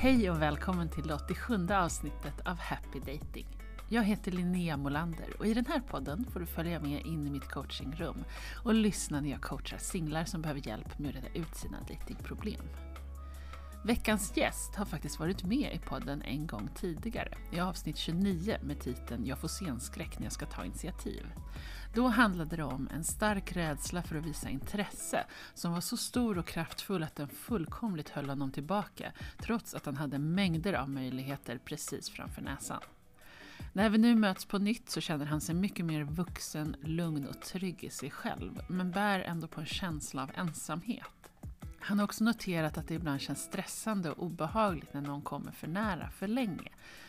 Hej och välkommen till det 87 avsnittet av Happy Dating. Jag heter Linnea Molander och i den här podden får du följa med in i mitt coachingrum och lyssna när jag coachar singlar som behöver hjälp med att reda ut sina datingproblem. Veckans gäst har faktiskt varit med i podden en gång tidigare, i avsnitt 29 med titeln Jag får scenskräck när jag ska ta initiativ. Då handlade det om en stark rädsla för att visa intresse som var så stor och kraftfull att den fullkomligt höll honom tillbaka trots att han hade mängder av möjligheter precis framför näsan. När vi nu möts på nytt så känner han sig mycket mer vuxen, lugn och trygg i sig själv men bär ändå på en känsla av ensamhet. Han har också noterat att det ibland känns stressande och obehagligt när någon kommer för nära för länge,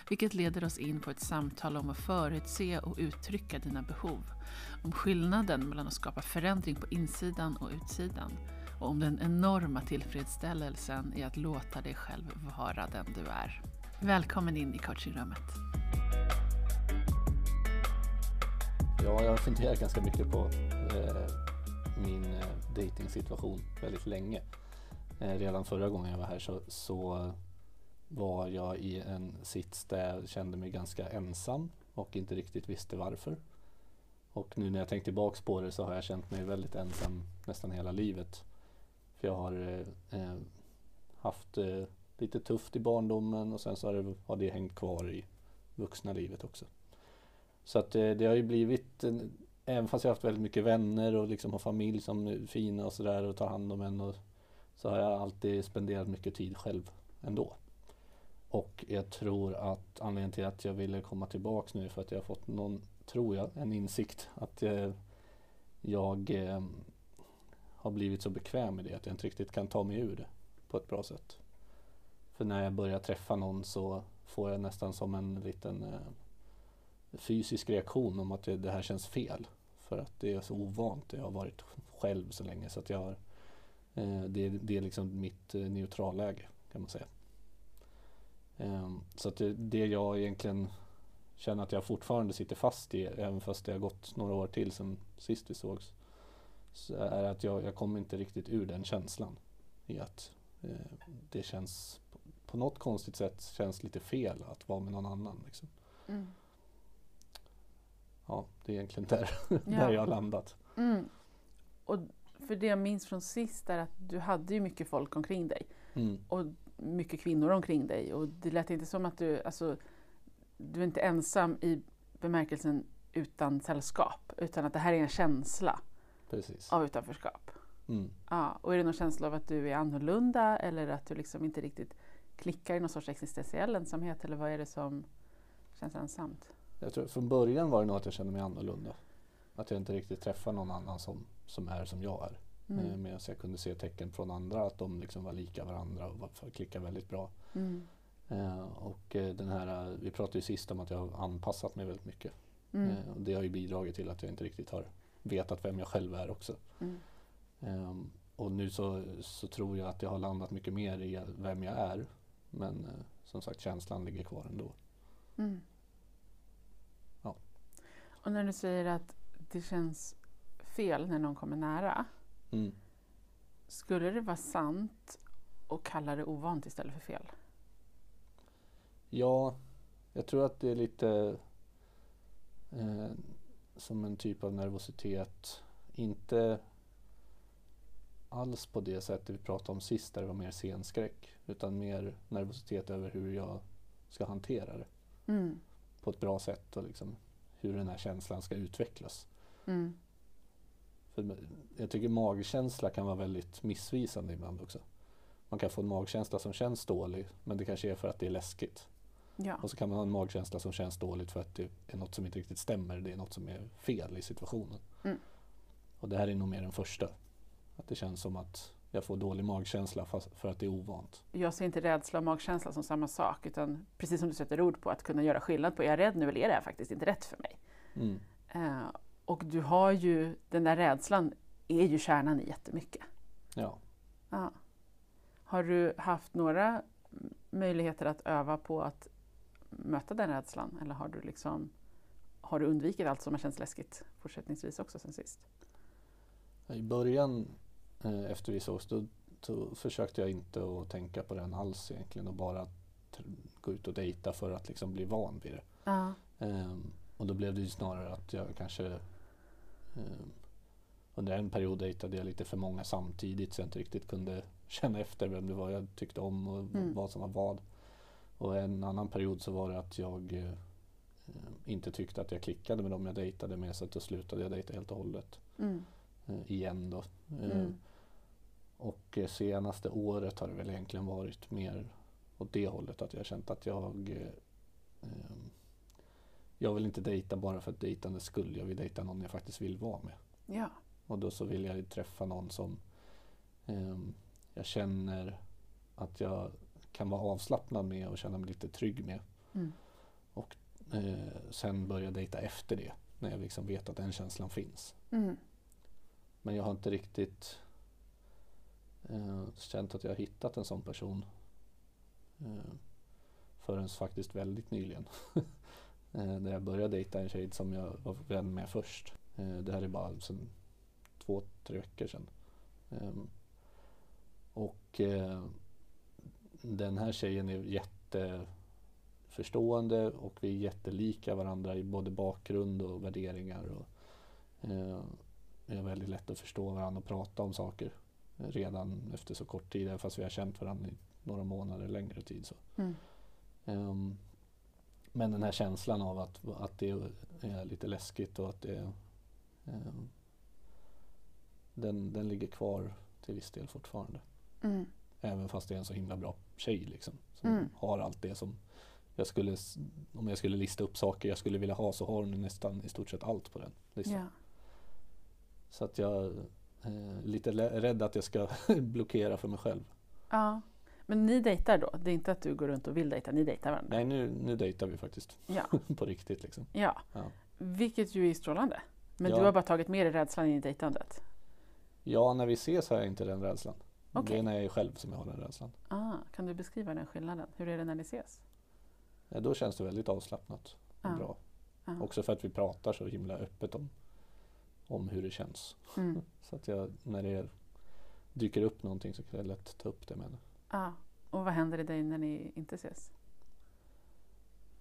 vilket leder oss in på ett samtal om att förutse och uttrycka dina behov, om skillnaden mellan att skapa förändring på insidan och utsidan och om den enorma tillfredsställelsen i att låta dig själv vara den du är. Välkommen in i coachingrummet. Ja, jag har funderat ganska mycket på eh, min eh, dejtingsituation väldigt länge. Eh, redan förra gången jag var här så, så var jag i en sits där jag kände mig ganska ensam och inte riktigt visste varför. Och nu när jag tänkt tillbaks på det så har jag känt mig väldigt ensam nästan hela livet. För jag har eh, eh, haft eh, lite tufft i barndomen och sen så har det, har det hängt kvar i vuxna livet också. Så att eh, det har ju blivit, även fast jag har haft väldigt mycket vänner och liksom har familj som är fina och sådär och tar hand om en och så har jag alltid spenderat mycket tid själv ändå. Och jag tror att anledningen till att jag ville komma tillbaks nu är för att jag har fått någon, tror jag, en insikt att eh, jag eh, har blivit så bekväm med det att jag inte riktigt kan ta mig ur det på ett bra sätt. För när jag börjar träffa någon så får jag nästan som en liten eh, fysisk reaktion om att det, det, här känns fel. För att det är så ovant. Jag har varit själv så länge så att jag har Eh, det, det är liksom mitt eh, neutralläge kan man säga. Ehm, så att det, det jag egentligen känner att jag fortfarande sitter fast i, även fast det har gått några år till sedan sist vi sågs, så är att jag, jag kommer inte riktigt ur den känslan i att eh, det känns på något konstigt sätt känns lite fel att vara med någon annan. Liksom. Mm. Ja, det är egentligen där, ja. där jag har landat. Mm. Och för det jag minns från sist är att du hade ju mycket folk omkring dig. Mm. Och mycket kvinnor omkring dig. Och det lät inte som att du, alltså, du är inte ensam i bemärkelsen utan sällskap. Utan att det här är en känsla Precis. av utanförskap. Mm. Ja, och är det någon känsla av att du är annorlunda eller att du liksom inte riktigt klickar i någon sorts existentiell ensamhet? Eller vad är det som känns ensamt? Jag tror, från början var det nog att jag kände mig annorlunda. Att jag inte riktigt träffar någon annan som, som är som jag är. Mm. Eh, Medan jag kunde se tecken från andra att de liksom var lika varandra och klickade väldigt bra. Mm. Eh, och eh, den här, vi pratade ju sist om att jag har anpassat mig väldigt mycket. Mm. Eh, och det har ju bidragit till att jag inte riktigt har vetat vem jag själv är också. Mm. Ehm, och nu så, så tror jag att jag har landat mycket mer i vem jag är. Men som sagt känslan ligger kvar ändå. Mm. Ja. Och när du säger att det känns fel när någon kommer nära. Mm. Skulle det vara sant att kalla det ovant istället för fel? Ja, jag tror att det är lite eh, som en typ av nervositet. Inte alls på det sättet vi pratade om sist där det var mer scenskräck. Utan mer nervositet över hur jag ska hantera det. Mm. På ett bra sätt och liksom hur den här känslan ska utvecklas. Mm. För jag tycker magkänsla kan vara väldigt missvisande ibland också. Man kan få en magkänsla som känns dålig men det kanske är för att det är läskigt. Ja. Och så kan man ha en magkänsla som känns dåligt för att det är något som inte riktigt stämmer. Det är något som är fel i situationen. Mm. Och det här är nog mer den första. Att det känns som att jag får dålig magkänsla för att det är ovant. Jag ser inte rädsla och magkänsla som samma sak utan precis som du sätter ord på att kunna göra skillnad på är jag rädd nu eller är det här faktiskt inte rätt för mig? Mm. Uh, och du har ju, den där rädslan är ju kärnan i jättemycket. Ja. ja. Har du haft några möjligheter att öva på att möta den rädslan? Eller har du, liksom, har du undvikit allt som har känts läskigt fortsättningsvis också sen sist? I början eh, efter vi sågs då, då, försökte jag inte att tänka på den alls egentligen och bara gå ut och dejta för att liksom bli van vid det. Ja. Ehm, och då blev det ju snarare att jag kanske under en period dejtade jag lite för många samtidigt så jag inte riktigt kunde känna efter vem det var jag tyckte om och Mm. vad som var vad. Och en annan period så var det att jag eh, inte tyckte att jag klickade med dem jag dejtade med så att då slutade jag dejta helt och hållet. Mm. eh, igen då. Eh, Mm. Och eh, senaste året har det väl egentligen varit mer åt det hållet att jag har känt att jag eh, ehm, jag vill inte dejta bara för att dejtandets skull. Jag vill dejta någon jag faktiskt vill vara med. Ja. Och då så vill jag träffa någon som ehm, jag känner att jag kan vara avslappnad med och känna mig lite trygg med. Mm. Och eh, sen börja dejta efter det. När jag liksom vet att den känslan finns. Mm. Men jag har inte riktigt eh, känt att jag har hittat en sån person eh, förrän faktiskt väldigt nyligen. eh, när jag började dejta en tjej som jag var vän med först. Eh, det här är bara sedan två, tre veckor sedan. Ehm, och eh, den här tjejen är jätteförstående och vi är jättelika varandra i både bakgrund och värderingar. Och, vi har väldigt lätt att förstå varandra och prata om saker redan efter så kort tid, fast vi har känt varandra i några månader längre tid. Så. Mm. Men den här känslan av att, att det är lite läskigt och att det ehm, den, den ligger kvar till viss del fortfarande. Mm. Även fast det är en så himla bra tjej liksom. Som Mm. har allt det som jag skulle, om jag skulle lista upp saker jag skulle vilja ha så har hon nästan i stort sett allt på den listan. Ja. Så att jag är eh, lite rädd att jag ska blockera för mig själv. ja. Men ni dejtar då? Det är inte att du går runt och vill dejta, ni dejtar varandra? Nej, nu, nu dejtar vi faktiskt Ja. på riktigt liksom. ja. Ja. Vilket ju är strålande. Men Ja. du har bara tagit med dig rädslan in i dejtandet? Ja, när vi ses har jag inte den rädslan. Det Okej. är när jag är själv som jag har den rädslan. Ah, kan du beskriva den skillnaden? Hur är det när ni ses? Ja, då känns det väldigt avslappnat och Ja. bra. Ja. Också för att vi pratar så himla öppet om, om hur det känns. Mm. Så att jag, när det dyker upp någonting så kan jag lätt ta upp det med henne. Ah. Och vad händer i dig när ni inte ses?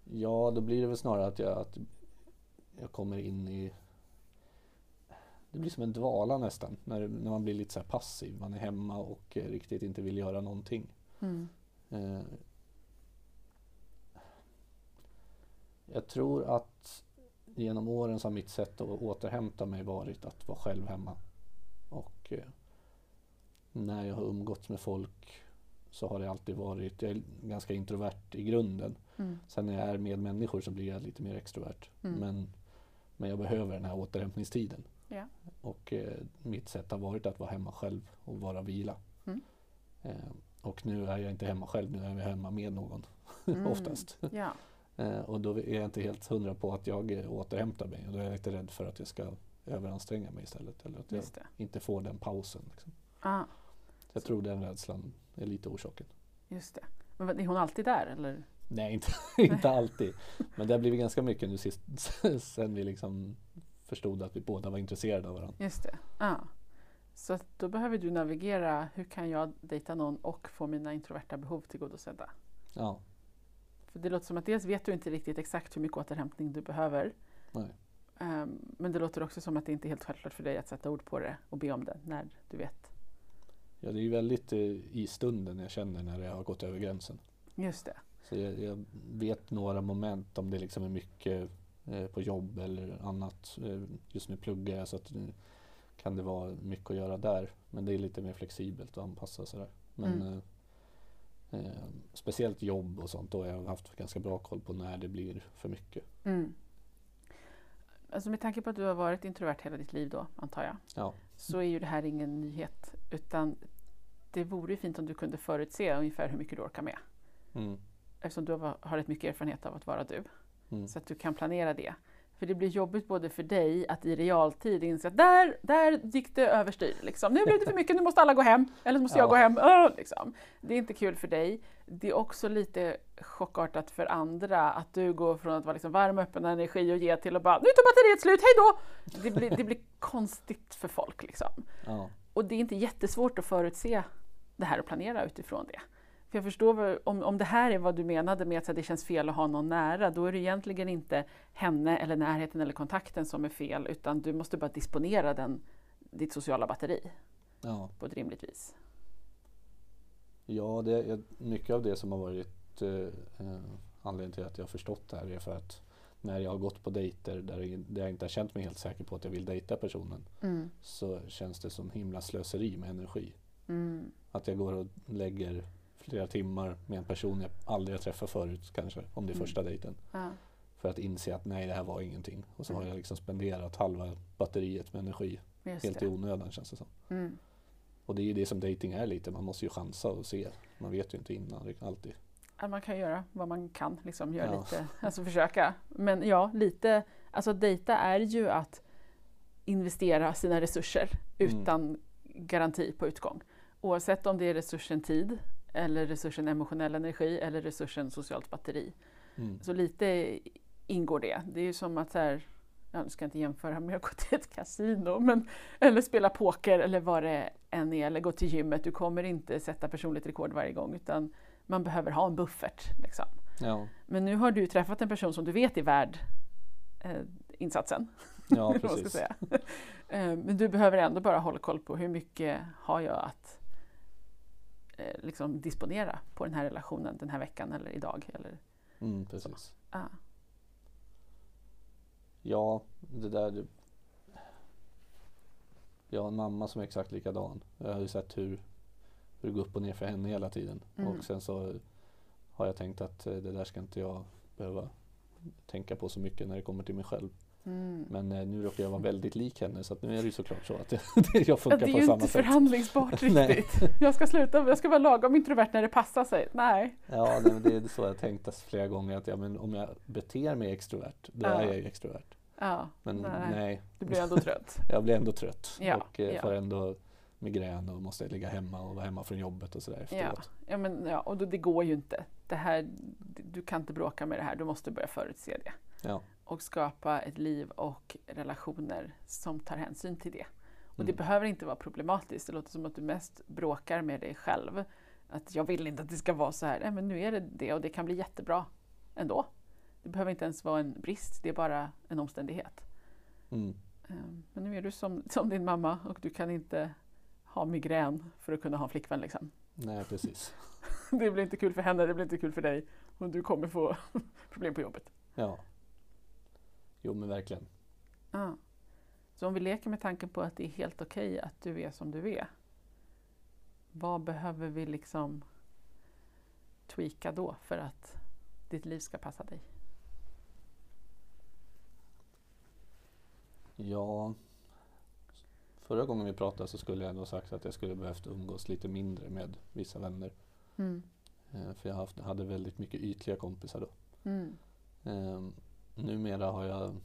Ja, då blir det väl snarare att jag, att jag kommer in i... Det blir som en dvala nästan, när, när man blir lite så passiv. Man är hemma och eh, riktigt inte vill göra någonting. Mm. Eh, jag tror att genom åren så har mitt sätt att återhämta mig varit att vara själv hemma. Och eh, när jag har umgåtts med folk så har det alltid varit, jag är ganska introvert i grunden. Mm. Sen när jag är med människor så blir jag lite mer extrovert. Mm. Men, men jag behöver den här återhämtningstiden. Ja. Och eh, mitt sätt har varit att vara hemma själv och vara vila. Mm. Eh, och nu är jag inte hemma själv, nu är jag hemma med någon Mm. oftast. Ja. Eh, och då är jag inte helt hundra på att jag eh, återhämtar mig. Och då är jag lite rädd för att jag ska överanstränga mig istället. Eller att jag inte får den pausen. Liksom. Ah, Så jag tror den rädslan är lite orsaken. just det. Men är hon alltid där eller? Nej, inte, inte alltid. Men det har blivit ganska mycket nu sist, sen vi liksom förstod att vi båda var intresserade av varandra. Just det. Ah. Så då behöver du navigera. Hur kan jag dejta någon och få mina introverta behov tillgodosedda? Ja, För det låter som att dels vet du inte riktigt exakt hur mycket återhämtning du behöver. nej. Ehm, men det låter också som att det inte är helt självklart för dig att sätta ord på det och be om det när du vet. Ja, det är ju väldigt eh, i stunden jag känner när jag har gått över gränsen. Just det. Så jag, jag vet några moment om det liksom är mycket eh, på jobb eller annat. Eh, just nu pluggar jag så att kan det vara mycket att göra där. Men det är lite mer flexibelt och anpassa sådär. Men Mm. eh, speciellt jobb och sånt, då har jag haft ganska bra koll på när det blir för mycket. Mm. Alltså med tanke på att du har varit introvert hela ditt liv då, antar jag, Ja, så är ju det här ingen nyhet. Utan det vore ju fint om du kunde förutse ungefär hur mycket du orkar med. mm, Eftersom du har har rätt mycket erfarenhet av att vara du. mm, Så att du kan planera det. För det blir jobbigt både för dig att i realtid inse att där, där gick det överstyr. Liksom. Nu blev det för mycket, nu måste alla gå hem. Eller så måste jag Ja. gå hem. Åh, liksom. Det är inte kul för dig. Det är också lite chockartat för andra att du går från att vara liksom varm, öppen energi och ge till att bara nu tar batteriet slut, hej då! Det blir, det blir konstigt för folk. Liksom. ja, Och det är inte jättesvårt att förutse det här och planera utifrån det. För jag förstår, om, om det här är vad du menade med att det känns fel att ha någon nära, då är det egentligen inte henne eller närheten eller kontakten som är fel, utan du måste bara disponera den, ditt sociala batteri Ja, på ett rimligt vis. ja det är mycket av det som har varit eh, eh, anledningen till att jag har förstått det här är för att när jag har gått på dejter där, jag- där jag inte har känt mig helt säker på att jag vill dejta personen Mm. så känns det som himla slöseri med energi. Mm. Att jag går och lägger flera timmar med en person jag aldrig har träffat förut kanske, om det är Mm. första dejten. Ja. För att inse att nej, det här var ingenting. Och så har Mm. jag liksom spenderat halva batteriet med energi Just helt i det. onödan känns det som. Mm. Och det är ju det som dating är lite, man måste ju chansa och se. Man vet ju inte innan alltid. Att man kan göra vad man kan, liksom göra Ja. lite, alltså försöka. Men ja, lite, alltså dejta är ju att investera sina resurser Mm. utan garanti på utgång. Oavsett om det är resursen tid, eller resursen emotionell energi eller resursen socialt batteri. Mm. Så lite ingår det. Det är ju som att så här, ja, nu ska jag inte jämföra med att gå till ett kasino, men, eller spela poker eller vad det än är, eller gå till gymmet. Du kommer inte sätta personligt rekord varje gång, utan man behöver ha en buffert. Liksom. Ja, Men nu har du träffat en person som du vet är värd eh, insatsen. ja precis. säga. Eh, Men du behöver ändå bara hålla koll på hur mycket har jag att eh, liksom disponera på den här relationen den här veckan eller idag. Eller, Mm, precis. ah. Ja, det där. Jag har en mamma som är exakt likadan. Jag har ju sett hur, hur det går upp och ner för henne hela tiden. Mm. Och sen så har jag tänkt att eh, det där ska inte jag behöva tänka på så mycket när det kommer till mig själv. Mm. Men eh, nu råkar jag vara väldigt lik henne så nu är det ju såklart så att jag, jag Ja, funkar det är på ju samma inte sätt. förhandlingsbart riktigt. Jag ska sluta, jag ska vara lagom introvert när det passar sig. Nej. Ja, nej, det är så jag tänkt flera gånger att ja, men om jag beter mig extrovert, då Ja. är jag ju extrovert. Ja, Men nej. nej, Du blir ändå trött. jag blir ändå trött Ja, och eh, ja. får ändå migrän och måste ligga hemma och vara hemma från jobbet och sådär Ja, efteråt. ja, men, ja, och då, det går ju inte. Det här, du kan inte bråka med det här, du måste börja förutse det. Ja. Och skapa ett liv och relationer som tar hänsyn till det. Och det Mm. behöver inte vara problematiskt, det låter som att du mest bråkar med dig själv. Att jag vill inte att det ska vara så här, nej men nu är det det och det kan bli jättebra ändå. Det behöver inte ens vara en brist, det är bara en omständighet. Mm. Ehm, Men nu är du som, som din mamma och du kan inte ha migrän för att kunna ha en flickvän. Liksom. Nej, precis. Det blir inte kul för henne, det blir inte kul för dig och du kommer få problem på jobbet. Ja. Jo, men verkligen. Ja. Så om vi leker med tanken på att det är helt okej att du är som du är. Vad behöver vi liksom tweaka då för att ditt liv ska passa dig? Ja, förra gången vi pratade så skulle jag ändå sagt att jag skulle behövt umgås lite mindre med vissa vänner. Mm. Eh, För jag haft, hade väldigt mycket ytliga kompisar då. Mm. Eh, numera har jag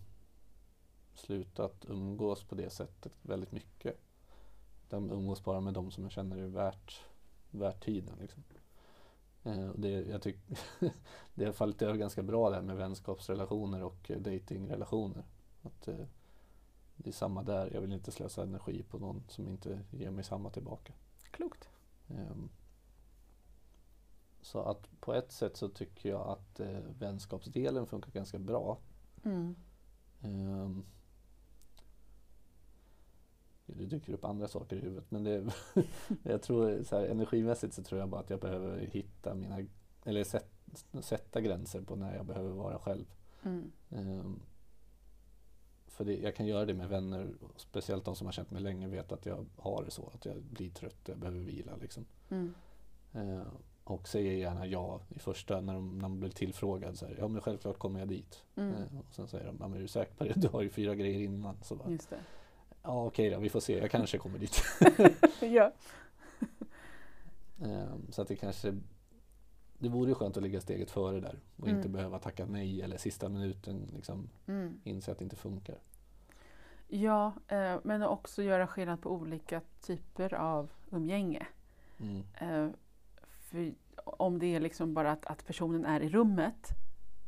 slutat umgås på det sättet väldigt mycket. Jag umgås bara med de som jag känner är värt, värt tiden. Liksom. Eh, och det, jag tyck, det har fallit över ganska bra det här med vänskapsrelationer och eh, datingrelationer. Att, eh, det är samma där, jag vill inte slösa energi på någon som inte ger mig samma tillbaka. Klokt. Ehm, Så att på ett sätt så tycker jag att eh, vänskapsdelen funkar ganska bra. Mm. Ehm, Det dyker upp andra saker i huvudet men det, jag tror så här, energimässigt så tror jag bara att jag behöver hitta mina, eller sätt, sätta gränser på när jag behöver vara själv. Mm. Ehm, För det, jag kan göra det med vänner, och speciellt de som har känt mig länge vet att jag har det så, att jag blir trött, jag behöver vila liksom. Mm. Eh, och säger gärna ja i första när, de, när man blir tillfrågad. Så här, ja men självklart kommer jag dit. Mm. Eh, och sen säger de, ja men är du säker på det? Du har ju fyra grejer innan. Så bara, Just det. ja okej då, vi får se, jag kanske kommer dit. ja. eh, så att det kanske, det vore ju skönt att ligga steget före där och Mm. inte behöva tacka nej eller sista minuten liksom Mm. inse att det inte funkar. Ja, eh, men också göra skillnad på olika typer av umgänge. Mm. Eh, för om det är liksom bara att, att personen är i rummet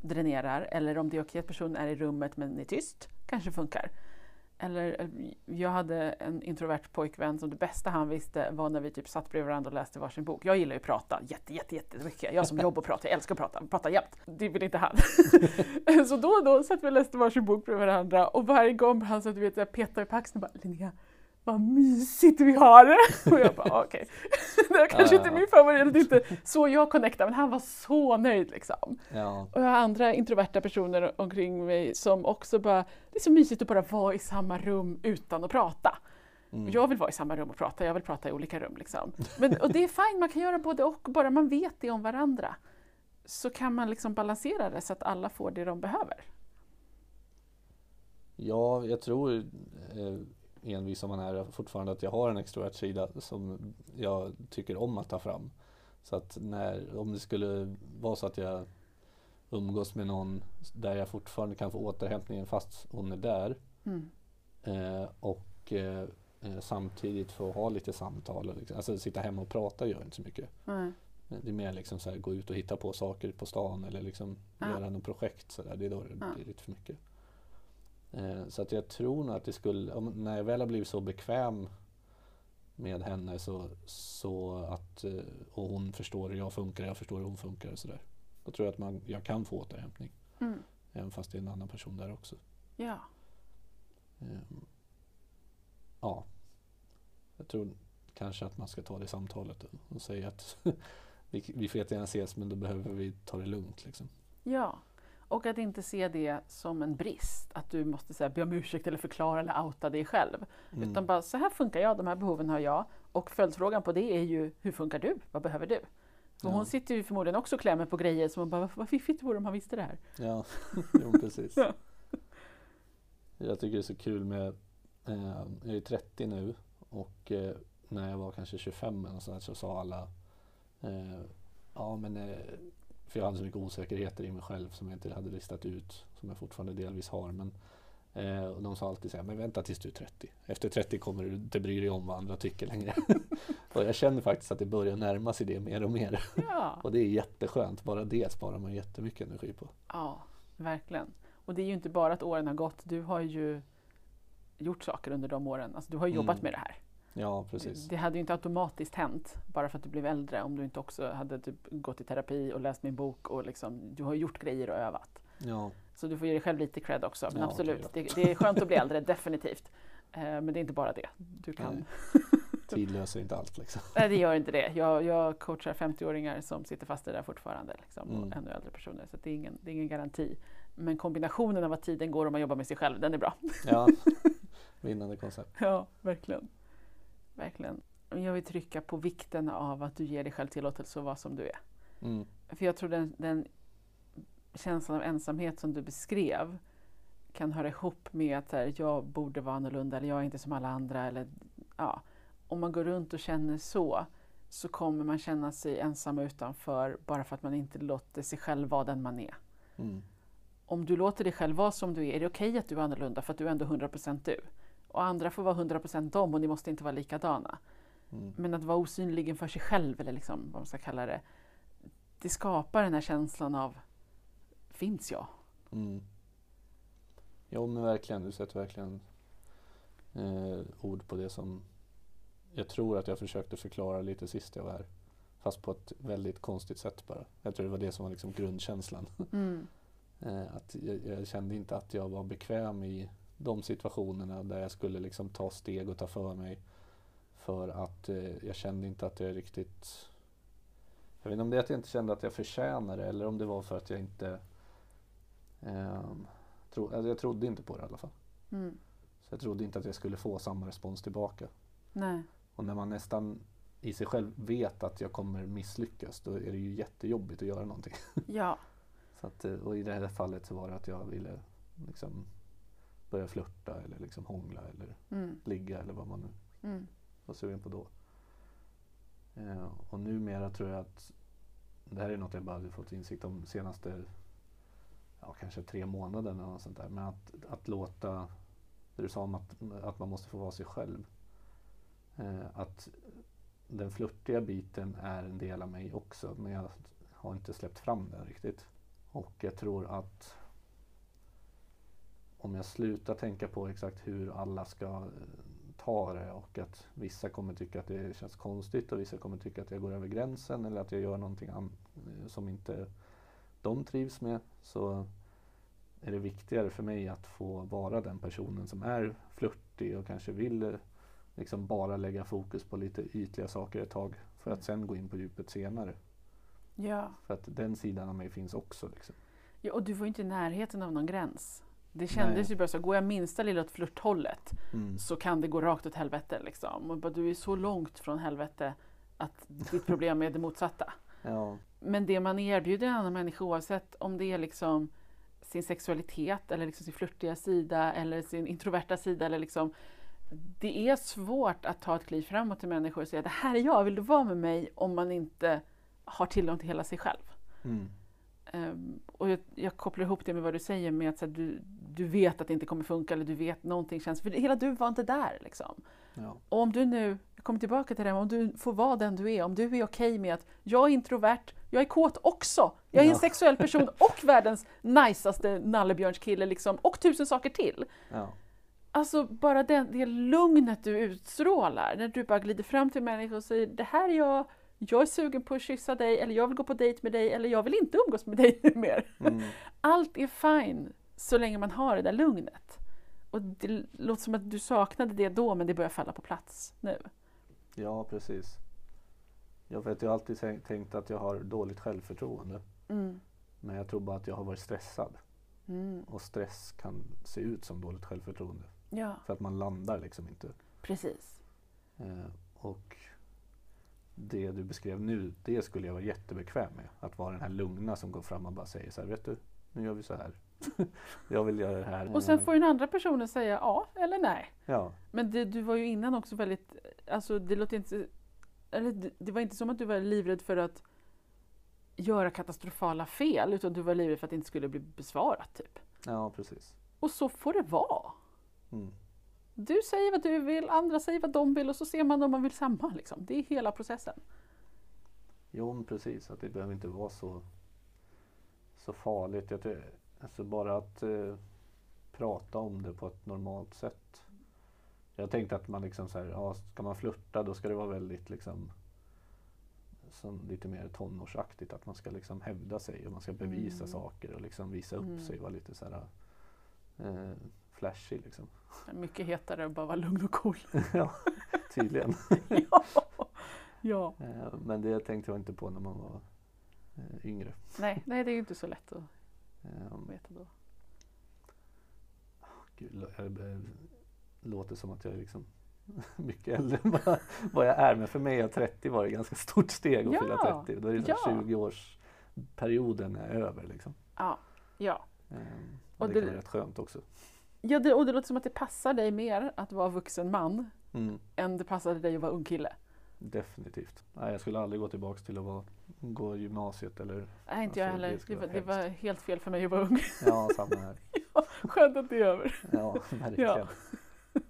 dränerar eller om det är okej att personen är i rummet men är tyst kanske funkar. Eller eh, jag hade en introvert pojkvän som det bästa han visste var när vi typ satt bredvid varandra och läste varsin bok. Jag gillar ju att prata jätte, jätte, jättemycket. Jag som jobbar och pratar, jag älskar att prata, prata jämt. Det vill inte han. så då och då satt vi och läste varsin bok bredvid varandra och varje gång han så du vet, petade i på axeln och bara Linnea, vad mysigt vi har det! Och jag bara okej, okay. det är kanske inte min favorit, inte så jag connectar men han var så nöjd liksom. Ja. Och jag har andra introverta personer omkring mig som också bara, det är så mysigt att bara vara i samma rum utan att prata. Mm. Jag vill vara i samma rum och prata, jag vill prata i olika rum. Liksom. Men, och det är fint, man kan göra både och, bara man vet det om varandra så kan man liksom balansera det så att alla får det de behöver. Ja, jag tror eh, envis som man är fortfarande att jag har en extrovert sida som jag tycker om att ta fram. Så att när, om det skulle vara så att jag umgås med någon där jag fortfarande kan få återhämtningen fast hon är där Mm. eh, och eh, eh samtidigt få ha lite samtal. Och liksom, alltså sitta hemma och prata gör inte så mycket. Mm. Det är mer liksom så här, gå ut och hitta på saker på stan eller liksom Ja. göra något projekt. Så där. Det är då det blir lite för mycket. Eh, så att jag tror nog att det skulle, om, när jag väl har blivit så bekväm med henne så, så att eh, och hon förstår hur jag funkar, jag förstår hur hon funkar och sådär. Då tror jag att man, jag kan få återhämtning. Mm. Även fast det är en annan person där också. Ja. Ehm, ja, jag tror kanske att man ska ta det samtalet och- och säga att vi, vi får jättegärna ses men då behöver vi ta det lugnt. Liksom. ja. Och att inte se det som en brist, att du måste säga, be om ursäkt eller förklara eller outa dig själv. Mm. Utan bara, så här funkar jag, de här behoven har jag. Och följdfrågan på det är ju, hur funkar du? Vad behöver du? Ja. hon sitter ju förmodligen också och klämmer på grejer som hon bara, vad fiffigt det vore om han visste det här. Ja, jo, precis. Ja. Jag tycker det är så kul med, eh, jag är 30 nu och eh, när jag var kanske 25 eller så, så sa alla, eh, ja men, eh, för jag hade så mycket osäkerheter i mig själv som jag inte hade listat ut, som jag fortfarande delvis har. Men, eh, och de sa alltid så här, men vänta tills du är 30. Efter 30 kommer du inte bry dig om vad andra tycker längre. och jag känner faktiskt att det börjar närma sig det mer och mer. Ja. och det är jätteskönt, bara det sparar man jättemycket energi på. ja, verkligen. Och det är ju inte bara att åren har gått, du har ju gjort saker under de åren. Alltså, du har jobbat Mm. med det här. Ja, precis. Det hade ju inte automatiskt hänt bara för att du blev äldre om du inte också hade typ gått i terapi och läst min bok och liksom, du har gjort grejer och övat. Ja, Så du får ge dig själv lite cred också. Men Ja, absolut, det, det är skönt att bli äldre, definitivt. Eh, men det är inte bara det. Du kan... Tid löser inte allt liksom. Nej, det gör inte det. Jag, jag coachar 50-åringar som sitter fast i det där fortfarande. Liksom, Mm. Och ännu äldre personer. Så det, är ingen, det är ingen garanti. Men kombinationen av att tiden går om man jobbar med sig själv, den är bra. Ja, vinnande koncept. Ja, verkligen. Verkligen. Jag vill trycka på vikten av att du ger dig själv tillåtelse att vara som du är. Mm. För jag tror den, den känslan av ensamhet som du beskrev kan höra ihop med att här, jag borde vara annorlunda eller jag är inte som alla andra. Eller, ja. Om man går runt och känner så så kommer man känna sig ensam och utanför bara för att man inte låter sig själv vara den man är. Mm. Om du låter dig själv vara som du är, är det okej att du är annorlunda för att du är ändå 100% du. Och andra får vara 100% dem och ni måste inte vara likadana. Mm. Men att vara osynlig inför sig själv, eller liksom, vad man ska kalla det, det skapar den här känslan av finns jag? Mm. Jo men verkligen, du sätter verkligen eh, ord på det som jag tror att jag försökte förklara lite sist jag var här. Fast på ett väldigt konstigt sätt bara. Jag tror det var det som var liksom grundkänslan. Mm. Eh, att jag, jag kände inte att jag var bekväm i de situationerna där jag skulle liksom ta steg och ta för mig. För att eh, jag kände inte att jag riktigt... Jag vet inte om det är att jag inte kände att jag förtjänade det eller om det var för att jag inte... ehm, tro, alltså jag trodde inte på det i alla fall. Mm. Så jag trodde inte att jag skulle få samma respons tillbaka. Nej. Och när man nästan i sig själv vet att jag kommer misslyckas då är det ju jättejobbigt att göra någonting. Ja. Så att, eh, och i det här fallet så var det att jag ville liksom börja flirta eller liksom hångla eller Mm. ligga eller vad man nu Mm. var sugen på då. Eh, och numera tror jag att det här är något jag bara hade fått insikt om de senaste ja, kanske tre månaderna eller något sånt där. Men att, att låta, det du sa om att, att man måste få vara sig själv. Eh, att den flörtiga biten är en del av mig också men jag har inte släppt fram den riktigt. Och jag tror att om jag slutar tänka på exakt hur alla ska eh, ta det och att vissa kommer tycka att det känns konstigt och vissa kommer tycka att jag går över gränsen eller att jag gör någonting eh, som inte de trivs med så är det viktigare för mig att få vara den personen som är flörtig och kanske vill eh, liksom bara lägga fokus på lite ytliga saker ett tag för att sen gå in på djupet senare. Ja. För att den sidan av mig finns också. Liksom. ja. Och du var inte i närheten av någon gräns. Det kändes Nej. ju bara så, går jag minsta lilla åt flörthållet Mm. så kan det gå rakt åt helvete. Liksom. Och bara, du är så långt från helvete att ditt problem är det motsatta. Ja, Men det man erbjuder en annan människa oavsett om det är liksom sin sexualitet eller liksom sin flörtiga sida eller sin introverta sida. Eller liksom, det är svårt att ta ett kliv framåt till människor och säga det här är jag, vill du vara med mig? Om man inte har tillgång till hela sig själv. mm. Ehm, och jag, jag kopplar ihop det med vad du säger med att här, du, du vet att det inte kommer funka eller du vet någonting känns, för hela du var inte där liksom. ja. Och om du nu, jag kommer tillbaka till det här, om du får vara den du är, om du är okej med att jag är introvert, jag är kåt också, jag är en Ja. sexuell person och världens najsaste nallebjörnskille liksom, och tusen saker till. ja. Alltså bara den, det lugnet du utstrålar, när du bara glider fram till människor och säger det här är jag, jag är sugen på att kyssa dig, eller jag vill gå på dejt med dig, eller jag vill inte umgås med dig mer. Mm. Allt är fine så länge man har det där lugnet. Och det låter som att du saknade det då, men det börjar falla på plats nu. ja, precis. Jag vet, jag har alltid tän- tänkt att jag har dåligt självförtroende. Mm. Men jag tror bara att jag har varit stressad. Mm. Och stress kan se ut som dåligt självförtroende. Ja, För att man landar liksom inte. precis. Eh, och det du beskrev nu, det skulle jag vara jättebekväm med. Att vara den här lugna som går fram och bara säger så här, vet du, nu gör vi så här. jag vill göra det här. Och sen får den andra personen säga ja eller nej. Ja, Men det, du var ju innan också väldigt, alltså det låter inte, eller det, det var inte som att du var livrädd för att göra katastrofala fel, utan du var livrädd för att det inte skulle bli besvarat typ. ja precis. Och så får det vara. Mm. Du säger vad du vill, andra säger vad de vill och så ser man om man vill samma. Liksom. Det är hela processen. Jo, precis. Att det behöver inte vara så, så farligt. Jag tycker, alltså bara att eh, prata om det på ett normalt sätt. Jag tänkte att man liksom så här, ja, ska man flirta då ska det vara väldigt liksom som lite mer tonårsaktigt. Att man ska liksom hävda sig och man ska bevisa Mm. saker och liksom visa upp Mm. sig vara lite så här eh, flashy liksom. Mycket hetare att bara vara lugn och cool. ja, tydligen. ja. ja. Eh, men det tänkte jag inte på när man var eh, yngre. Nej, nej, det är ju inte så lätt att Eh, veta då. Gud, lå- jag låter som att jag är liksom mycket äldre än vad, jag är. Men för mig är 30 var det ett ganska stort steg att Ja, fylla 30. Då är det ja. 20-årsperioden är över. Liksom. Ja. ja. Ehm, Och och det, det- kan vara rätt skönt också. Ja det, och det låter som att det passar dig mer att vara vuxen man Mm, än det passade dig att vara ung kille. definitivt. Nej, jag skulle aldrig gå tillbaks till att vara, gå gymnasiet eller Nej, inte jag Alltså, det heller. Det, var, det var helt fel för mig att vara ung. ja, samma här. Skönt att det är över. Ja, verkligen. Ja.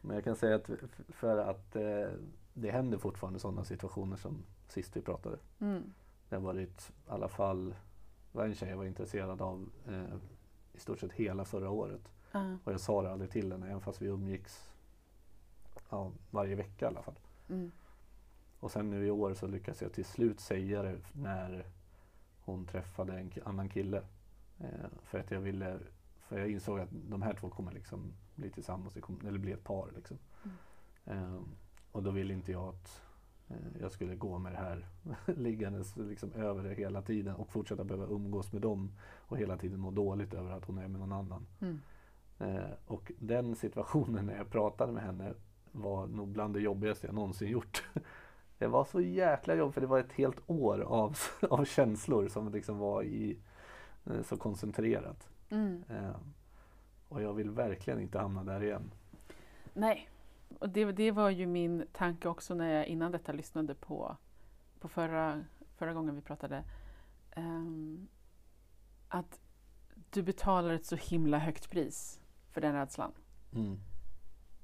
Men jag kan säga att för att eh, det händer fortfarande sådana situationer som sist vi pratade. Mm. Det har varit i alla fall, det var en tjej jag var intresserad av eh, i stort sett hela förra året. Ja. Och jag sa det aldrig till henne även fast vi umgicks ja, varje vecka i alla fall. Mm. Och sen nu i år så lyckades jag till slut säga det när hon träffade en annan kille. Eh, för att jag ville, för jag insåg att de här två kommer liksom bli tillsammans, eller bli ett par liksom. Eh, och då ville inte jag att jag skulle gå med det här liggandes liksom över det hela tiden och fortsätta behöva umgås med dem och hela tiden må dåligt över att hon är med någon annan. Mm. Eh, och den situationen när jag pratade med henne var nog bland det jobbigaste jag någonsin gjort. Det var så jäkla jobbigt för det var ett helt år av, av känslor som liksom var i, eh, så koncentrerat. Mm. Eh, och jag vill verkligen inte hamna där igen. Nej, och det, det var ju min tanke också när jag innan detta lyssnade på, på förra, förra gången vi pratade. Ehm, att du betalar ett så himla högt pris för den rädslan. Mm.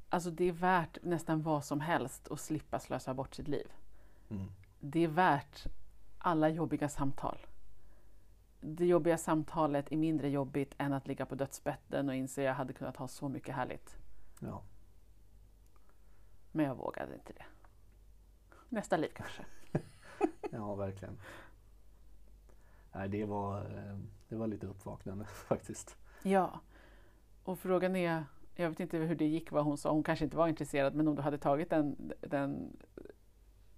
Alltså det är värt nästan vad som helst att slippa slösa bort sitt liv. Mm. Det är värt alla jobbiga samtal. det jobbiga samtalet är mindre jobbigt än att ligga på dödsbädden och inse att jag hade kunnat ha så mycket härligt. Ja. Men jag vågade inte det. Nästa liv kanske. ja, verkligen. Nej, det var, eh, det var lite uppvaknande faktiskt. Ja, och frågan är, jag vet inte hur det gick vad hon sa, hon kanske inte var intresserad, men om du hade tagit den, den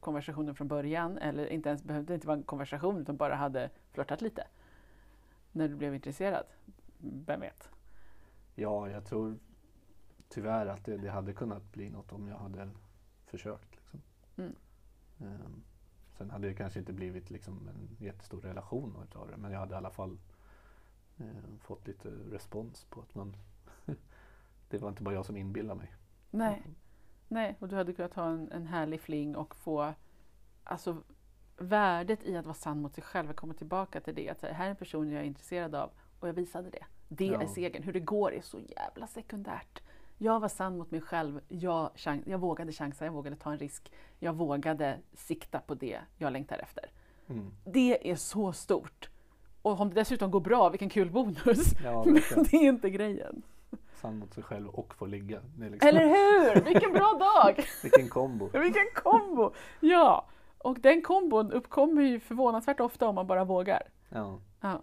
konversationen från början, eller inte ens behövde inte vara en konversation, utan bara hade flörtat lite när du blev intresserad. Vem vet? Ja, jag tror tyvärr att det, det hade kunnat bli något om jag hade försökt. Liksom. Mm. Um, sen hade det kanske inte blivit liksom en jättestor relation utav det, men jag hade i alla fall um, fått lite respons på att man det var inte bara jag som inbillade mig. Nej, Nej och du hade kunnat ha en, en härlig fling och få alltså, värdet i att vara sann mot sig själv, att komma tillbaka till det. Att här är en person jag är intresserad av och jag visade det. Det ja. är segern. Hur det går är så jävla sekundärt. Jag var sann mot mig själv. Jag, chans, jag vågade chansa, jag vågade ta en risk. Jag vågade sikta på det jag längtar efter. Mm. Det är så stort. Och om det dessutom går bra, vilken kul bonus! Ja, Men det är inte grejen. Sann mot sig själv och få ligga. Liksom... Eller hur! Vilken bra dag! vilken kombo! vilken kombo! Ja, och den kombon uppkommer ju förvånansvärt ofta om man bara vågar. Ja. Ja,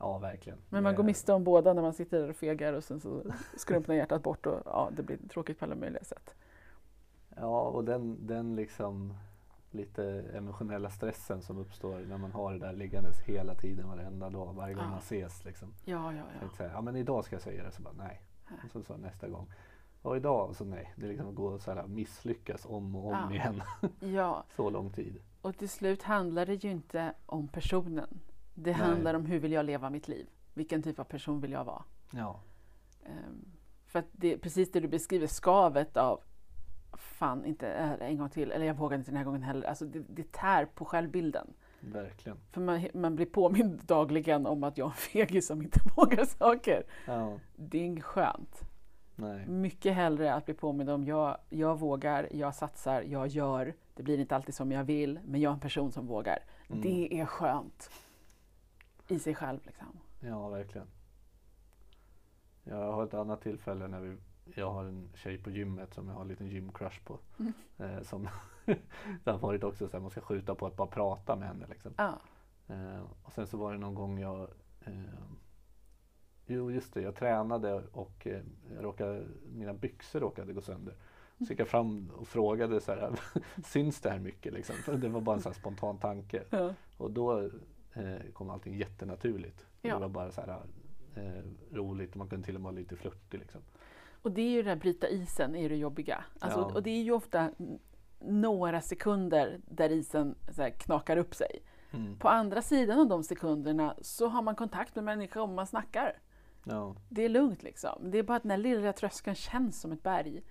ja verkligen. Men man går miste om båda när man sitter där och fegar och sen så skrumpnar hjärtat bort och ja, det blir tråkigt på alla möjliga sätt. Ja, och den, den liksom lite emotionella stressen som uppstår när man har det där liggandes hela tiden varenda dag, varje gång ja. man ses. Liksom. Ja, ja, ja. Säga, ja men idag ska jag säga det, så bara nej. Och så, så nästa gång. Och idag, så nej. Det är liksom att gå och så här, misslyckas om och om ja. igen. ja. så lång tid. Och till slut handlar det ju inte om personen. Det nej. handlar om hur vill jag leva mitt liv? Vilken typ av person vill jag vara? Ja. Um, för att det är precis det du beskriver, skavet av fan inte en gång till, eller jag vågar inte den här gången heller. Alltså det, det tär på självbilden. Verkligen. För man, man blir påmind dagligen om att jag är en fegis som inte vågar saker. Ja. Det är inget skönt. Nej. Mycket hellre att bli påmind om jag, jag vågar, jag satsar, jag gör. Det blir inte alltid som jag vill, men jag är en person som vågar. Mm. Det är skönt. I sig själv liksom. Ja, verkligen. Jag har ett annat tillfälle när vi jag har en tjej på gymmet som jag har en liten gymcrush på. Mm. Eh, som det har varit också så att man ska skjuta på att bara prata med henne. Liksom. Ah. Eh, och sen så var det någon gång jag eh, Jo just det, jag tränade och eh, jag råkade, mina byxor råkade gå sönder. Så gick jag fram och frågade så här, syns det här mycket? Liksom? För det var bara en så spontan tanke. Ja. Och då eh, kom allting jättenaturligt. Ja. Det var bara så här, eh, roligt och man kunde till och med vara lite flörtig. Liksom. Och det är ju det här bryta isen, är det jobbiga. Alltså, ja. Och det är ju ofta några sekunder där isen knakar upp sig. Mm. På andra sidan av de sekunderna så har man kontakt med människor och man snackar. Ja. Det är lugnt liksom. Det är bara att den här lilla tröskeln känns som ett berg.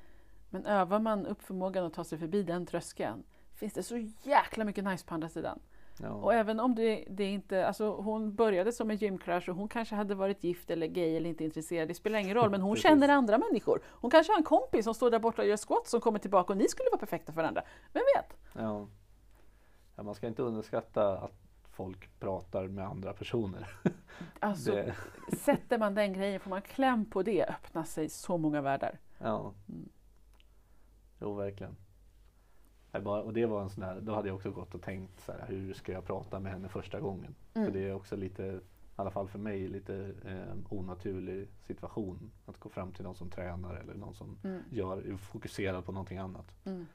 Men övar man upp förmågan att ta sig förbi den tröskeln finns det så jäkla mycket nice på andra sidan. Ja. Och även om det, det inte, alltså hon började som en gymcrush och hon kanske hade varit gift eller gay eller inte intresserad, det spelar ingen roll, men hon känner andra människor. Hon kanske har en kompis som står där borta och gör squats som kommer tillbaka och ni skulle vara perfekta för varandra. Vem vet? Ja. ja man ska inte underskatta att folk pratar med andra personer. Alltså, det... sätter man den grejen, får man kläm på det, öppnar sig så många världar. Ja. Mm. Jo, verkligen. Och det var en sån där, då hade jag också gått och tänkt så här, hur ska jag prata med henne första gången? Mm. För det är också lite, i alla fall för mig, lite eh, onaturlig situation. Att gå fram till någon som tränar eller någon som mm. gör, är fokuserad på någonting annat. Mm.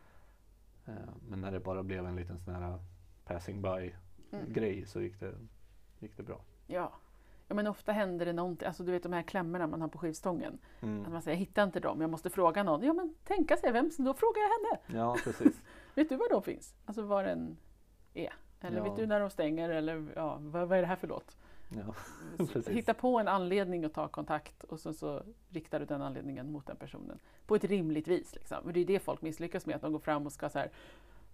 Eh, men när det bara blev en liten sån här passing by mm. grej så gick det, gick det bra. Ja. Ja, men ofta händer det någonting, alltså du vet de här klämmorna man har på skivstången. Mm. Att man säger, jag hittar inte dem, jag måste fråga någon. Ja men tänka sig, vem, då frågar jag henne. Ja, precis. vet du var de finns? Alltså var den är? Eller ja. vet du när de stänger? Eller ja, vad, vad är det här för låt? Ja, Hitta på en anledning att ta kontakt och sen så riktar du den anledningen mot den personen. På ett rimligt vis. Liksom. det är det folk misslyckas med, att de går fram och ska så här,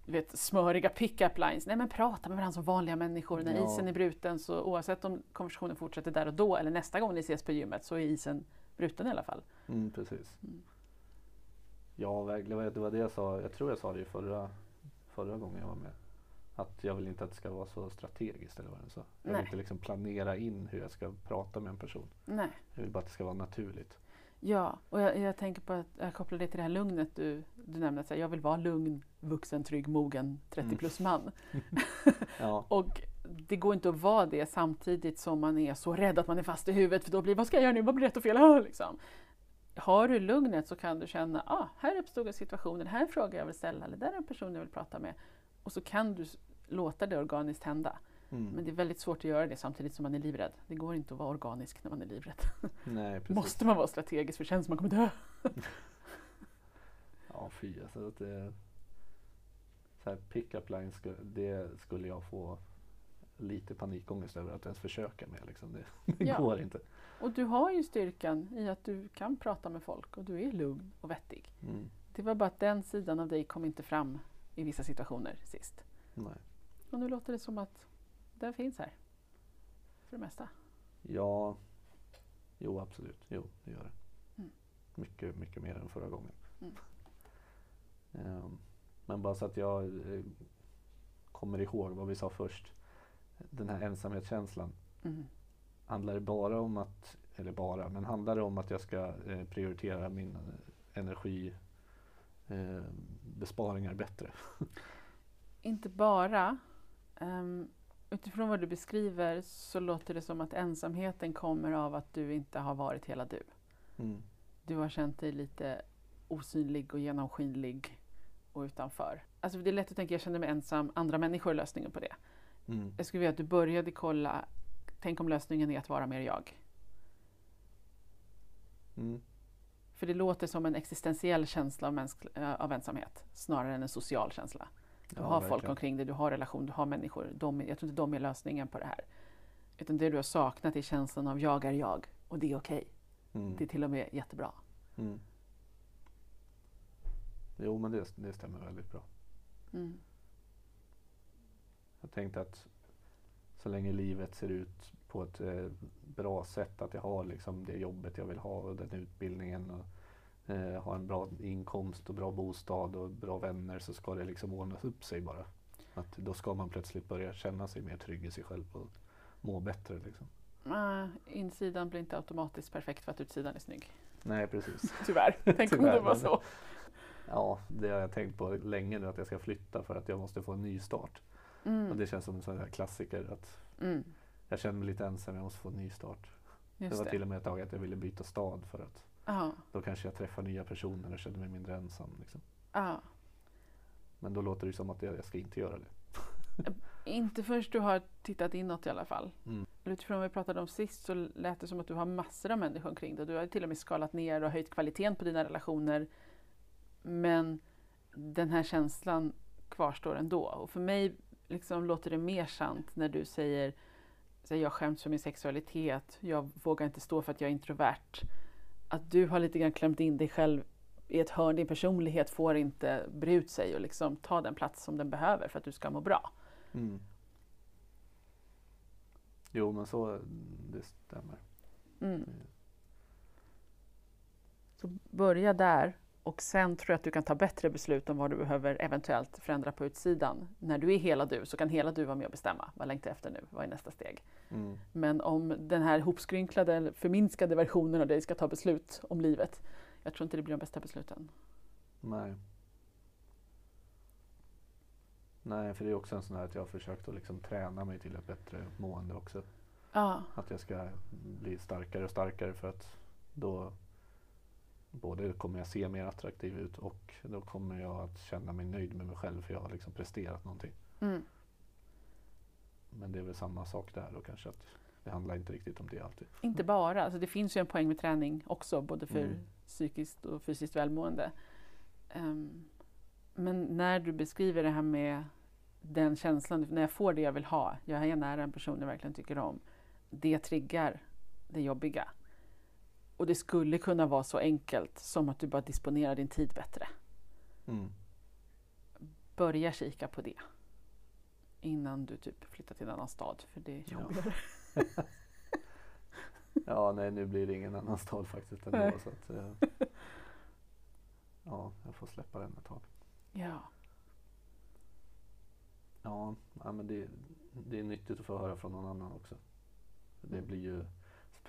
vet, smöriga pick-up lines. Nej men prata med varandra som vanliga människor. När ja. isen är bruten så oavsett om konversationen fortsätter där och då eller nästa gång ni ses på gymmet så är isen bruten i alla fall. Mm, precis. Mm. Ja, verkligen. Det var det jag sa. Jag tror jag sa det förra, förra gången jag var med. att jag vill inte att det ska vara så strategiskt eller vad det så. Jag Nej. vill inte liksom planera in hur jag ska prata med en person. Nej. Jag vill bara att det ska vara naturligt. Ja, och jag, jag tänker på att jag kopplar det till det här lugnet du, du nämnde. Att jag vill vara lugn, vuxen, trygg, mogen, 30 Mm. plus man. Ja, Och det går inte att vara det samtidigt som man är så rädd att man är fast i huvudet. För då blir vad ska jag göra nu? Vad blir rätt och fel? Liksom. Har du lugnet så kan du känna, ah, här uppstod en situation, den här frågan jag vill ställa, eller där är en person jag vill prata med. Och så kan du låta det organiskt hända. mm. Men det är väldigt svårt att göra det samtidigt som man är livrädd. Det går inte att vara organisk när man är livrädd. nej. Måste man vara strategisk för det känns som man kommer dö. Ja fy alltså. Att det, så här pick-up lines, det skulle jag få lite panikångest över att ens försöka med. Liksom. Det, det Ja. går inte. Och du har ju styrkan i att du kan prata med folk och du är lugn och vettig. Mm. Det var bara att den sidan av dig kom inte fram i vissa situationer sist. Nej. Och nu låter det som att den finns här. För det mesta. Ja, jo absolut. Jo, det gör det. Mm. Mycket, mycket mer än förra gången. Mm. Ehm, men bara så att jag eh, kommer ihåg vad vi sa först. Den här ensamhetskänslan. Mm. Handlar det bara om att, eller bara, men handlar det om att jag ska eh, prioritera min eh, energi eh, besparingar bättre? Inte bara. Um, utifrån vad du beskriver så låter det som att ensamheten kommer av att du inte har varit hela du. Mm. Du har känt dig lite osynlig och genomskinlig och utanför. Alltså det är lätt att tänka, jag känner mig ensam, andra människor är lösningen på det. Mm. Jag skulle vilja att du började kolla, tänk om lösningen är att vara mer jag. Mm. För det låter som en existentiell känsla av, äh, av ensamhet snarare än en social känsla. Du Ja, har folk verkligen. omkring dig, du har relation, du har människor. De, jag tror inte de är lösningen på det här. Utan det du har saknat är känslan av jag är jag och det är okej. Mm. Det är till och med jättebra. Mm. Jo, men det, det stämmer väldigt bra. Mm. Jag tänkte att så länge livet ser ut på ett eh, bra sätt, att jag har liksom det jobbet jag vill ha och den utbildningen och eh, har en bra inkomst och bra bostad och bra vänner så ska det liksom ordnas upp sig bara. Att då ska man plötsligt börja känna sig mer trygg i sig själv och må bättre. Liksom. Äh, insidan blir inte automatiskt perfekt för att utsidan är snygg. Nej, precis. Tyvärr. Tänk om Tyvärr, det var så. Ja, det har jag tänkt på länge nu att jag ska flytta för att jag måste få en ny start. Och Mm. det känns som en sån här klassiker att Mm. jag känner mig lite ensam, jag måste få en ny start. det Just var det. till och med ett tag att jag ville byta stad för att Ja, då kanske jag träffar nya personer och känner mig mindre ensam. Liksom. Men då låter det som att jag, jag ska inte göra det. Inte först du har tittat inåt i alla fall. Mm. Utifrån vad vi pratade om sist så lät det som att du har massor av människor omkring dig. Du har till och med skalat ner och höjt kvaliteten på dina relationer. Men den här känslan kvarstår ändå. Och för mig liksom låter det mer sant när du säger så jag skäms för min sexualitet, jag vågar inte stå för att jag är introvert. Att du har lite grann klämt in dig själv i ett hörn, din personlighet får inte bre ut sig och liksom ta den plats som den behöver för att du ska må bra. Mm. Jo, men så det stämmer. Mm. Så börja där och sen tror jag att du kan ta bättre beslut om vad du behöver eventuellt förändra på utsidan. När du är hela du så kan hela du vara med och bestämma. Vad längtar jag efter nu? Vad är nästa steg? Mm. Men om den här hopskrynklade förminskade versionen av dig ska ta beslut om livet, jag tror inte det blir de bästa besluten. Nej. Nej, för det är också en sån här att jag har försökt att liksom träna mig till ett bättre mående också. Ja, Att jag ska bli starkare och starkare för att då både kommer jag se mer attraktiv ut och då kommer jag att känna mig nöjd med mig själv för jag har liksom presterat någonting. mm. Men det är väl samma sak där då kanske att det handlar inte riktigt om det alltid. inte bara. Alltså det finns ju en poäng med träning också, både för Mm. psykiskt och fysiskt välmående. Ehm, men när du beskriver det här med den känslan, när jag får det jag vill ha, jag är nära en person jag verkligen tycker om, det triggar det jobbiga. Och det skulle kunna vara så enkelt som att du bara disponerar din tid bättre. Mm. Börja kika på det innan du typ flyttar till en annan stad, för det är Ja. jobbigare. Ja, nej nu blir det ingen annan stad faktiskt ändå. Nej. Så att, eh, ja, jag får släppa den ett tag. Ja. Ja, Ja, ja men det, det är nyttigt att få höra från någon annan också. Det Mm. blir ju,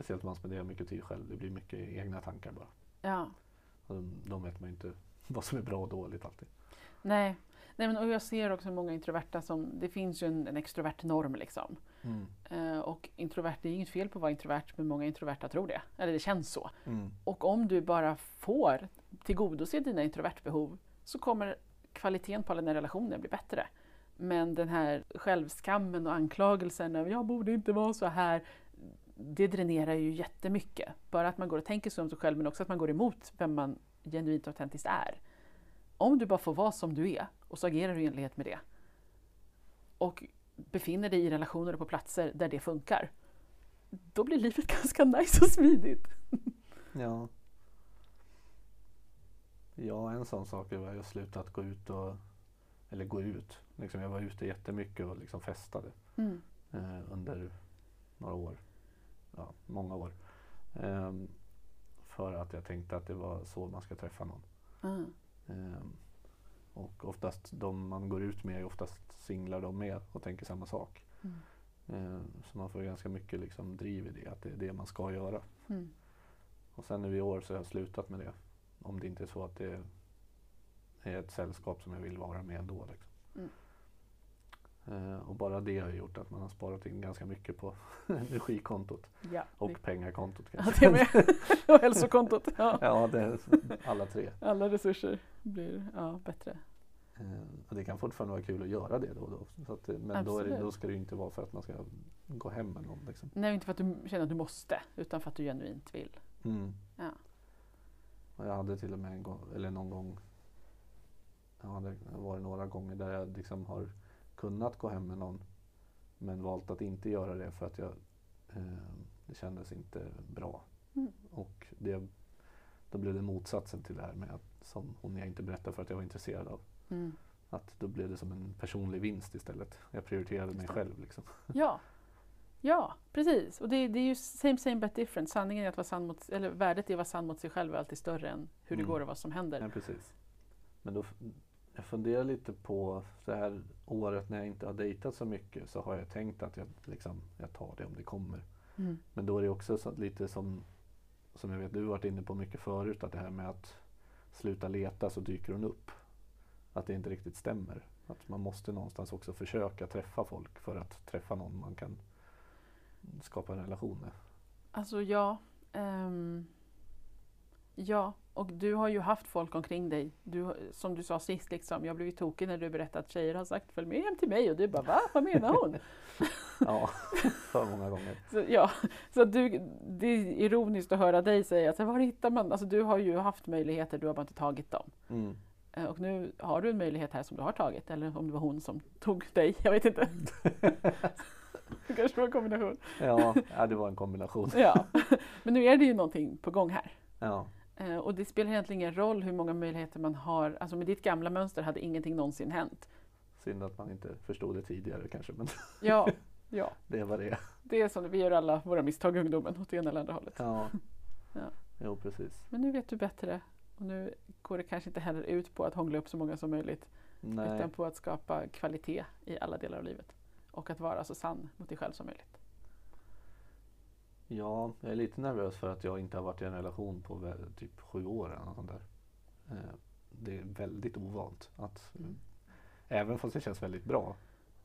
speciellt om man spenderar mycket tid själv, det blir mycket egna tankar bara. Ja. Och de, de vet man inte vad som är bra och dåligt alltid. Nej, Nej men, och jag ser också många introverta som, det finns ju en, en extrovert norm liksom. Mm. Eh, och introvert, det är inget fel på att vara introvert, men många introverta tror det. Eller det känns så. Mm. Och om du bara får tillgodose dina introvertbehov så kommer kvaliteten på alla dina relationer bli bättre. Men den här självskammen och anklagelsen av jag borde inte vara så här, det dränerar ju jättemycket. Bara att man går och tänker så om sig själv men också att man går emot vem man genuint och autentiskt är. Om du bara får vara som du är och så agerar du i enlighet med det och befinner dig i relationer och på platser där det funkar, då blir livet ganska nice och smidigt. Ja. Ja, en sån sak är att jag slutat gå ut och, eller gå ut. Liksom jag var ute jättemycket och liksom festade Mm. eh, under några år. Ja, många år. Ehm, för att jag tänkte att det var så man ska träffa någon. Mm. Ehm, och oftast de man går ut med är oftast singlar de med och tänker samma sak. Mm. Ehm, så man får ganska mycket liksom driv i det, att det är det man ska göra. Mm. Och sen nu i år så har jag slutat med det. Om det inte är så att det är ett sällskap som jag vill vara med ändå. Liksom. Eh, och bara det har gjort att man har sparat in ganska mycket på energikontot Ja, och pengakontot. det, ja, Kanske. med. och hälsokontot. Ja. ja, det är alla tre. Alla resurser blir ja, bättre. Eh, och det kan fortfarande vara kul att göra det då och då. Att, eh, men då, det, då ska det inte vara för att man ska gå hem med någon. Liksom. Nej, inte för att du känner att du måste, utan för att du genuint vill. Mm. Ja. Och jag hade till och med en gång, eller någon gång, ja, det var det några gånger där jag liksom har kunnat gå hem med någon men valt att inte göra det för att jag, eh, det kändes inte bra. Mm. Och det, då blev det motsatsen till det här med att, som hon jag inte berättade för att jag var intresserad av. Mm. Att då blev det som en personlig vinst istället. Jag prioriterade mig själv. Liksom. Ja. ja, precis. Och det, det är ju same same but different. Sanningen är att vara sann mot, eller värdet i att vara sann mot sig själv är alltid större än hur det Mm. går och vad som händer. Ja, precis. Men då, jag funderar lite på det här året när jag inte har dejtat så mycket så har jag tänkt att jag, liksom, jag tar det om det kommer. Mm. Men då är det också så, lite som, som jag vet du varit inne på mycket förut, att det här med att sluta leta så dyker hon upp. Att det inte riktigt stämmer. Att man måste någonstans också försöka träffa folk för att träffa någon man kan skapa en relation med. Alltså ja. ehm, ja, och du har ju haft folk omkring dig. Du, som du sa sist, liksom, jag blev ju tokig när du berättade att tjejer har sagt följ med hem till mig och du bara va? Vad menar hon? Ja, för många gånger. Så, ja, så du, det är ironiskt att höra dig säga att var hittar man? Alltså, du har ju haft möjligheter, du har bara inte tagit dem. Mm. Eh, Och nu har du en möjlighet här som du har tagit, eller om det var hon som tog dig, jag vet inte. det kanske var en kombination. Ja, det var en kombination. Ja. Men nu är det ju någonting på gång här. Ja, Och det spelar egentligen ingen roll hur många möjligheter man har. Alltså med ditt gamla mönster hade ingenting någonsin hänt. synd att man inte förstod det tidigare kanske, men Ja, ja. det är vad det är. det är som vi gör alla våra misstag i ungdomen åt det ena eller andra hållet. Ja, Ja. jo precis. Men nu vet du bättre. Och nu går det kanske inte heller ut på att hångla upp så många som möjligt. Nej, Utan på att skapa kvalitet i alla delar av livet. Och att vara så sann mot dig själv som möjligt. Ja, jag är lite nervös för att jag inte har varit i en relation på typ sju år eller något sånt där. Eh, Det är väldigt ovant. Att, Mm. Även fast det känns väldigt bra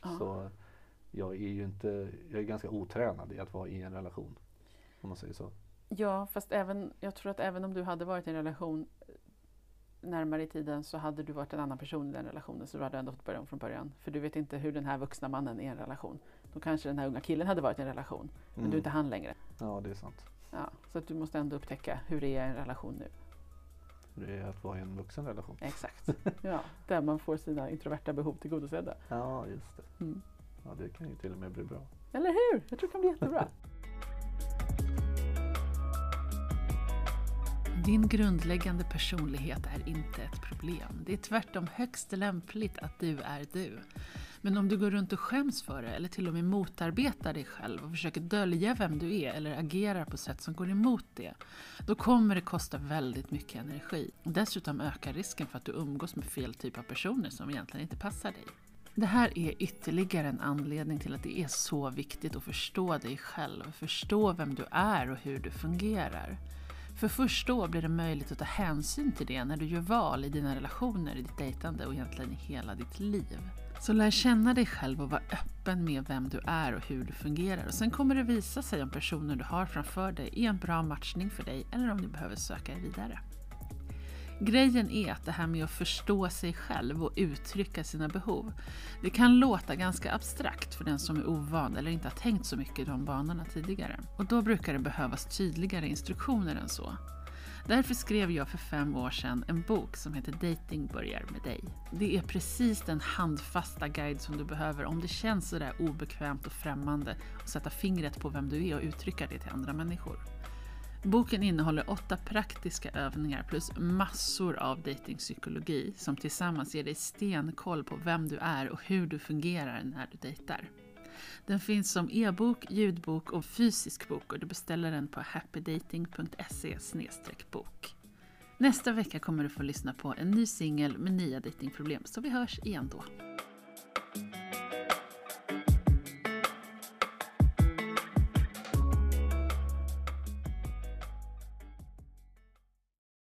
Ja. så jag är ju inte, jag är ganska otränad i att vara i en relation. Om man säger så. Ja, fast även, jag tror att även om du hade varit i en relation eh, närmare i tiden så hade du varit en annan person i den relationen så du hade ändå fått börja om från början. För du vet inte hur den här vuxna mannen är i en relation. Då kanske den här unga killen hade varit i en relation, men du är inte han längre. Ja, det är sant. Ja, så att du måste ändå upptäcka hur det är i en relation nu. Det är att vara i en vuxen relation. Exakt. Ja, där man får sina introverta behov tillgodosedda. Ja, just det. Mm. Ja, det kan ju till och med bli bra. Eller hur? Jag tror det kan bli jättebra. Din grundläggande personlighet är inte ett problem. Det är tvärtom högst lämpligt att du är du. Men om du går runt och skäms för det eller till och med motarbetar dig själv och försöker dölja vem du är eller agerar på sätt som går emot det, då kommer det kosta väldigt mycket energi. Dessutom ökar risken för att du umgås med fel typ av personer som egentligen inte passar dig. Det här är ytterligare en anledning till att det är så viktigt att förstå dig själv, förstå vem du är och hur du fungerar. För först då blir det möjligt att ta hänsyn till det när du gör val i dina relationer, i ditt dejtande och egentligen i hela ditt liv. Så lär känna dig själv och var öppen med vem du är och hur du fungerar. Och sen kommer det visa sig om personen du har framför dig är en bra matchning för dig eller om du behöver söka dig vidare. Grejen är att det här med att förstå sig själv och uttrycka sina behov, det kan låta ganska abstrakt för den som är ovan eller inte har tänkt så mycket i de banorna tidigare. Och då brukar det behövas tydligare instruktioner än så. Därför skrev jag för fem år sedan en bok som heter Dating börjar med dig. Det är precis den handfasta guide som du behöver om det känns sådär obekvämt och främmande att sätta fingret på vem du är och uttrycka det till andra människor. Boken innehåller åtta praktiska övningar plus massor av datingpsykologi som tillsammans ger dig stenkoll på vem du är och hur du fungerar när du dejtar. Den finns som e-bok, ljudbok och fysisk bok och du beställer den på happydating.se bok. Nästa vecka kommer du få lyssna på en ny singel med nya datingproblem så vi hörs igen då.